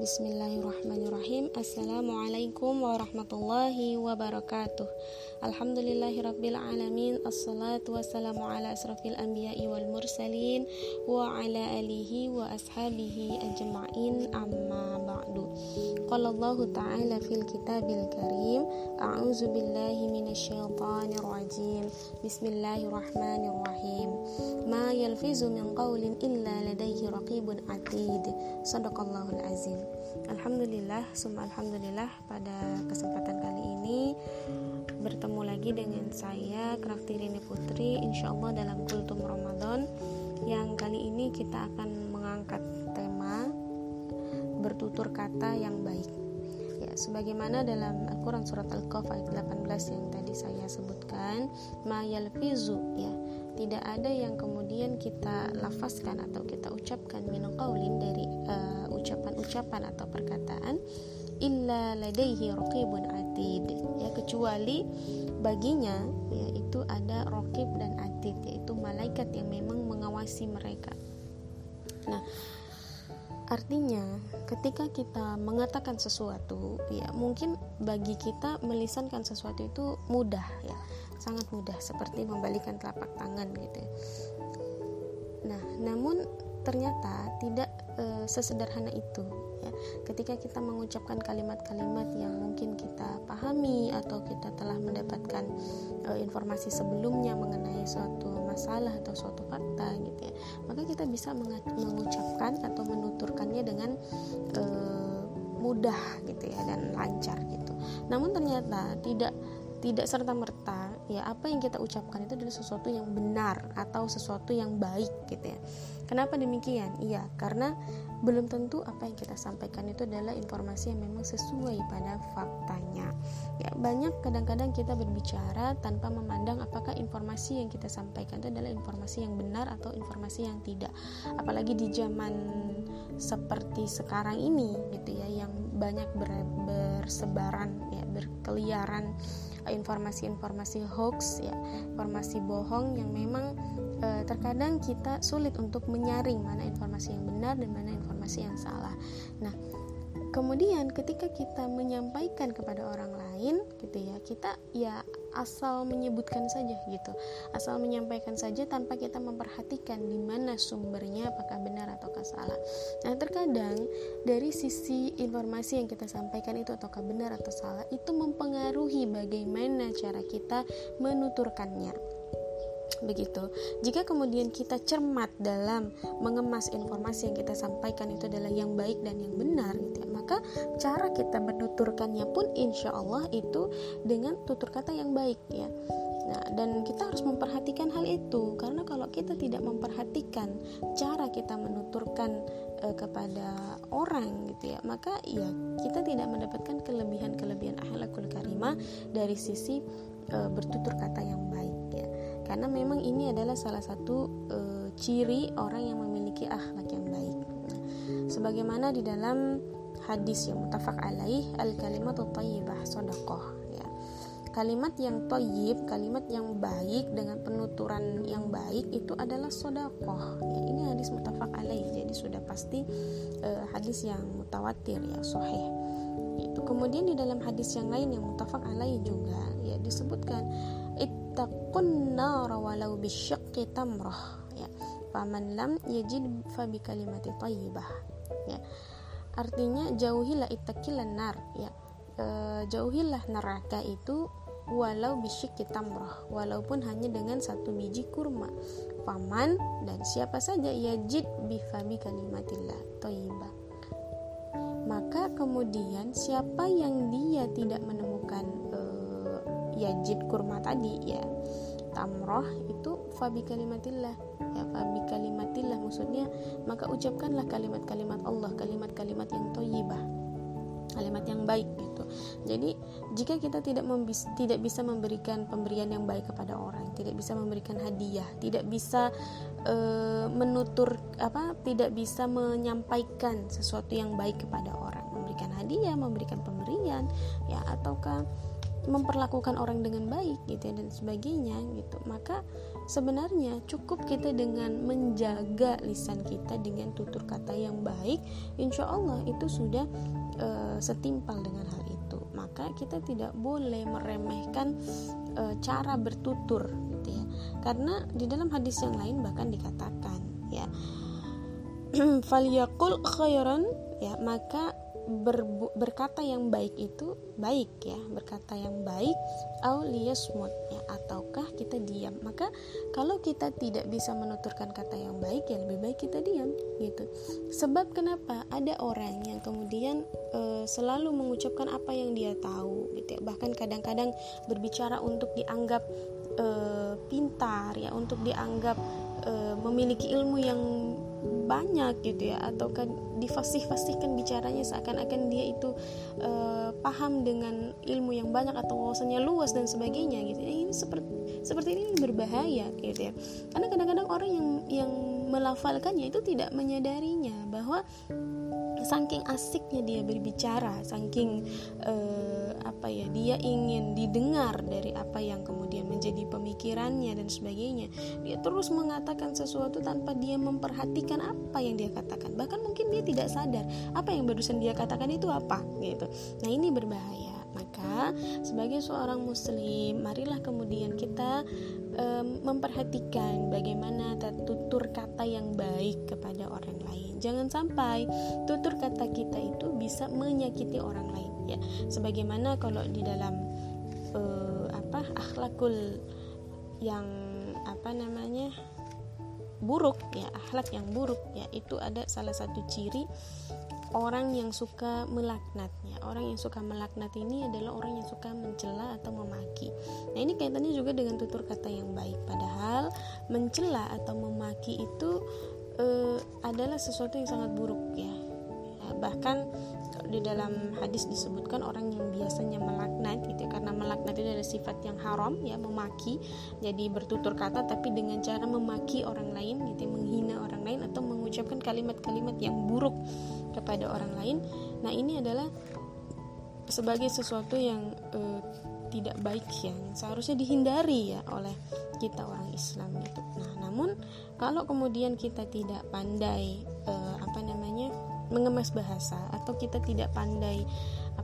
Bismillahirrahmanirrahim. Assalamualaikum warahmatullahi wabarakatuh. Alhamdulillahirabbil alamin Assalatu wassalamu ala asrafil anbiya'i wal mursalin Wa ala alihi wa ashabihi ajma'in. Amma ba'du. Qala Allah ta'ala fil kitabil karim. A'udzu billahi minasyaitonir rajim Bismillahirrahmanirrahim. Ma yalfizu min qawlin illa ladaihi raqibun atid. Sadaqallahul azim Alhamdulillah, semua alhamdulillah pada kesempatan kali ini bertemu lagi dengan saya Kraktirini Putri Insya Allah dalam kultum Ramadan. Yang kali ini kita akan mengangkat tema bertutur kata yang baik. Ya sebagaimana dalam Al-Quran surat Al-Qaf ayat 18 yang tadi saya sebutkan ma yalfizu ya tidak ada yang kemudian kita lafazkan atau kita ucapkan min dari uh, ucapan-ucapan atau perkataan illa ladaihi raqibun atid. Ya kecuali baginya yaitu ada raqib dan atid yaitu malaikat yang memang mengawasi mereka. Nah artinya ketika kita mengatakan sesuatu ya mungkin bagi kita melisankan sesuatu itu mudah ya sangat mudah seperti membalikan telapak tangan gitu ya. nah namun ternyata tidak e, sesederhana itu ya ketika kita mengucapkan kalimat-kalimat yang mungkin kita pahami atau kita telah mendapatkan e, informasi sebelumnya mengenai suatu masalah atau suatu fakta gitu ya maka kita bisa mengucapkan atau menuturkannya dengan e, mudah gitu ya dan lancar gitu namun ternyata tidak tidak serta merta ya apa yang kita ucapkan itu adalah sesuatu yang benar atau sesuatu yang baik gitu ya. Kenapa demikian? Iya karena belum tentu apa yang kita sampaikan itu adalah informasi yang memang sesuai pada faktanya. Ya banyak kadang-kadang kita berbicara tanpa memandang apakah informasi yang kita sampaikan itu adalah informasi yang benar atau informasi yang tidak. Apalagi di zaman seperti sekarang ini gitu ya yang banyak ber bersebaran ya berkeliaran informasi-informasi hoax ya informasi bohong yang memang e, terkadang kita sulit untuk menyaring mana informasi yang benar dan mana informasi yang salah. Nah kemudian ketika kita menyampaikan kepada orang lain gitu ya kita ya asal menyebutkan saja gitu. Asal menyampaikan saja tanpa kita memperhatikan di mana sumbernya apakah benar atau salah. Nah terkadang dari sisi informasi yang kita sampaikan itu ataukah benar atau salah itu mempengaruhi bagaimana cara kita menuturkannya. Begitu. Jika kemudian kita cermat dalam mengemas informasi yang kita sampaikan itu adalah yang baik dan yang benar gitu ya, maka cara kita menuturkannya pun insya Allah itu dengan tutur kata yang baik ya. Nah, dan kita harus memperhatikan hal itu. Karena kalau kita tidak memperhatikan cara kita menuturkan e, kepada orang gitu ya, maka ya kita tidak mendapatkan kelebihan-kelebihan akhlakul karimah dari sisi e, bertutur kata yang baik ya. Karena memang ini adalah salah satu e, ciri orang yang memiliki akhlak yang baik. Sebagaimana di dalam hadis yang mutafak alaih al kalimat thayyibah sodakoh ya. Kalimat yang toyib kalimat yang baik dengan penuturan yang baik itu adalah sodakoh ya, ini hadis mutafak alaih jadi sudah pasti e, hadis yang mutawatir ya soheh itu kemudian di dalam hadis yang lain yang mutafak alaih juga ya disebutkan ittaqun nar walau bisyaqqi tamrah ya. Faman lam yajid fa bi kalimati thayyibah ya artinya jauhilah ittaqilan nar ya. E, jauhilah neraka itu walau bisyikki tamrah walaupun hanya dengan satu biji kurma. Paman dan siapa saja yajid bifabi kalimatillah thayyibah maka kemudian siapa yang dia tidak menemukan yajid kurma tadi ya tamroh itu fabi kalimatillah. Ya fabi kalimatillah maksudnya maka ucapkanlah kalimat-kalimat Allah kalimat-kalimat yang toyibah kalimat yang baik gitu. Jadi jika kita tidak tidak bisa memberikan pemberian yang baik kepada orang tidak bisa memberikan hadiah tidak bisa e, menutur apa tidak bisa menyampaikan sesuatu yang baik kepada orang memberikan hadiah memberikan pemberian ya ataukah memperlakukan orang dengan baik gitu ya dan sebagainya gitu. Maka sebenarnya cukup kita dengan menjaga lisan kita dengan tutur kata yang baik insya Allah itu sudah uh, setimpal dengan hal itu. Maka kita tidak boleh meremehkan uh, cara bertutur gitu ya. Karena di dalam hadis yang lain bahkan dikatakan ya falyakul khairan ya maka ber, berkata yang baik itu baik ya berkata yang baik auliyasmut ya ataukah kita diam? Maka kalau kita tidak bisa menuturkan kata yang baik ya lebih baik kita diam gitu. Sebab kenapa? Ada orang yang kemudian e, selalu mengucapkan apa yang dia tahu gitu ya. Bahkan kadang-kadang berbicara untuk dianggap e, pintar ya untuk dianggap e, memiliki ilmu yang banyak gitu ya atau kan difasih-fasihkan bicaranya seakan-akan dia itu uh, paham dengan ilmu yang banyak atau wawasannya luas dan sebagainya gitu ya. ini seperti seperti ini berbahaya gitu ya karena kadang-kadang orang yang yang melafalkannya itu tidak menyadarinya bahwa saking asiknya dia berbicara saking uh, apa ya dia ingin didengar dari apa yang kemudian menjadi pemikirannya dan sebagainya. Dia terus mengatakan sesuatu tanpa dia memperhatikan apa yang dia katakan. Bahkan mungkin dia tidak sadar apa yang barusan dia katakan itu apa gitu. Nah ini berbahaya. Maka sebagai seorang muslim marilah kemudian kita um, memperhatikan bagaimana tutur kata yang baik kepada orang lain. Jangan sampai tutur kata kita itu bisa menyakiti orang lain ya. Sebagaimana kalau di dalam uh, apa akhlakul yang apa namanya buruk ya akhlak yang buruk ya itu ada salah satu ciri orang yang suka melaknatnya. Orang yang suka melaknat ini adalah orang yang suka mencela atau memaki. Nah ini kaitannya juga dengan tutur kata yang baik. Padahal mencela atau memaki itu uh, adalah sesuatu yang sangat buruk ya. Bahkan di dalam hadis disebutkan orang yang biasanya melaknat ya, melaknat itu adalah sifat yang haram ya memaki jadi bertutur kata tapi dengan cara memaki orang lain gitu ya, menghina orang lain atau mengucapkan kalimat-kalimat yang buruk kepada orang lain nah ini adalah sebagai sesuatu yang uh, tidak baik yang seharusnya dihindari ya oleh kita orang Islam itu. Nah, namun kalau kemudian kita tidak pandai uh, apa namanya mengemas bahasa atau kita tidak pandai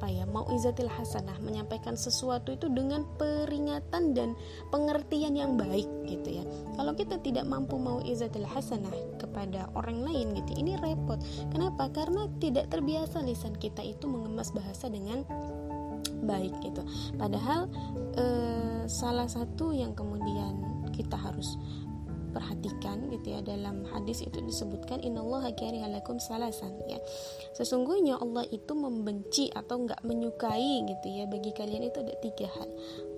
apa ya mau izatil hasanah menyampaikan sesuatu itu dengan peringatan dan pengertian yang baik gitu ya. Kalau kita tidak mampu mau izatil hasanah kepada orang lain gitu ini repot. Kenapa? Karena tidak terbiasa lisan kita itu mengemas bahasa dengan baik gitu. Padahal eh, salah satu yang kemudian kita harus perhatikan gitu ya. Dalam hadis itu disebutkan innallaha karihalakum salasan ya. Sesungguhnya Allah itu membenci atau enggak menyukai gitu ya. Bagi kalian itu ada tiga hal.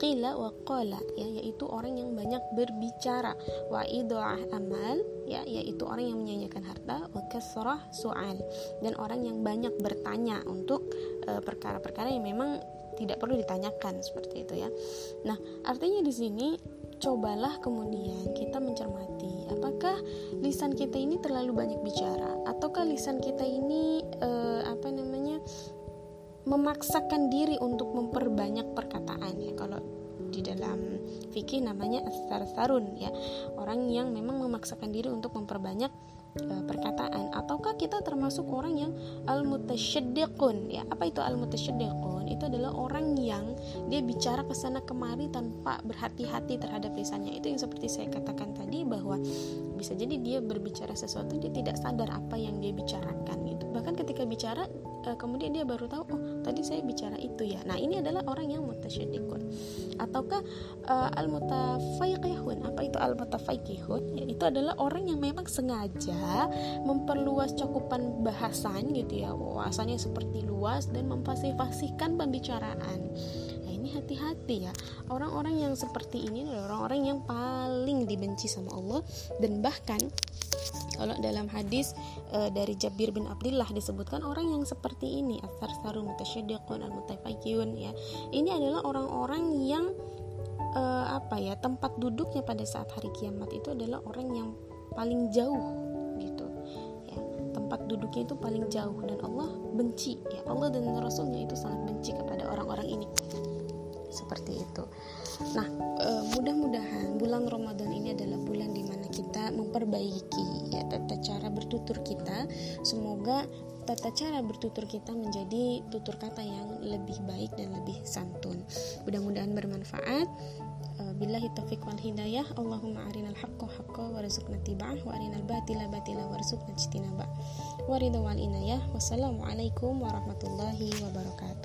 Qila wa qala ya yaitu orang yang banyak berbicara. Wa idah amal ya yaitu orang yang menyanyikan harta. Wa kasrah soal dan orang yang banyak bertanya untuk eh, perkara-perkara uh, yang memang tidak perlu ditanyakan seperti itu ya. Nah, artinya di sini cobalah kemudian kita mencermati apakah lisan kita ini terlalu banyak bicara? Ataukah lisan kita ini uh, apa namanya memaksakan diri untuk memperbanyak perkataan? Ya kalau di dalam fikih namanya asar sarun ya. Orang yang memang memaksakan diri untuk memperbanyak uh, perkataan. Ataukah kita termasuk orang yang al mutasyaddiqun ya apa itu al mutasyaddiqun itu adalah orang yang dia bicara ke sana kemari tanpa berhati-hati terhadap lisannya. Itu yang seperti saya katakan tadi bahwa bisa jadi dia berbicara sesuatu dia tidak sadar apa yang dia bicarakan gitu. Bahkan ketika bicara uh, kemudian dia baru tahu oh tadi saya bicara itu ya. Nah ini adalah orang yang mutasyaddiqun ataukah uh, al mutafaiqihun apa itu al mutafaiqihun ya, itu adalah orang yang memang sengaja memperluas cakupan bahasan gitu ya. Wawasannya seperti luas dan memfasih-fasihkan pembicaraan. Nah ini hati-hati ya orang-orang yang seperti ini adalah orang-orang yang paling dibenci sama Allah dan bahkan kalau dalam hadis e, dari Jabir bin Abdullah disebutkan orang yang seperti ini asar saru mutasyaddiqun al ya. Ini adalah orang-orang yang e, apa ya tempat duduknya pada saat hari kiamat itu adalah orang yang paling jauh gitu ya. Tempat duduknya itu paling jauh dan Allah benci ya. Allah dan Rasulnya itu sangat benci kepada orang-orang ini seperti itu nah e, mudah-mudahan bulan Ramadan ini adalah bulan di mana kita memperbaiki ya tata cara bertutur kita semoga tata cara bertutur kita menjadi tutur kata yang lebih baik dan lebih santun. Mudah-mudahan bermanfaat. Eh, billahi taufiq wal hidayah. Allahumma arinal haqqo haqqo warzuqna tiba'ah wa arinal batila batila warzuqna ijtinabah. Wa ridha wal inayah. Wassalamualaikum warahmatullahi wabarakatuh.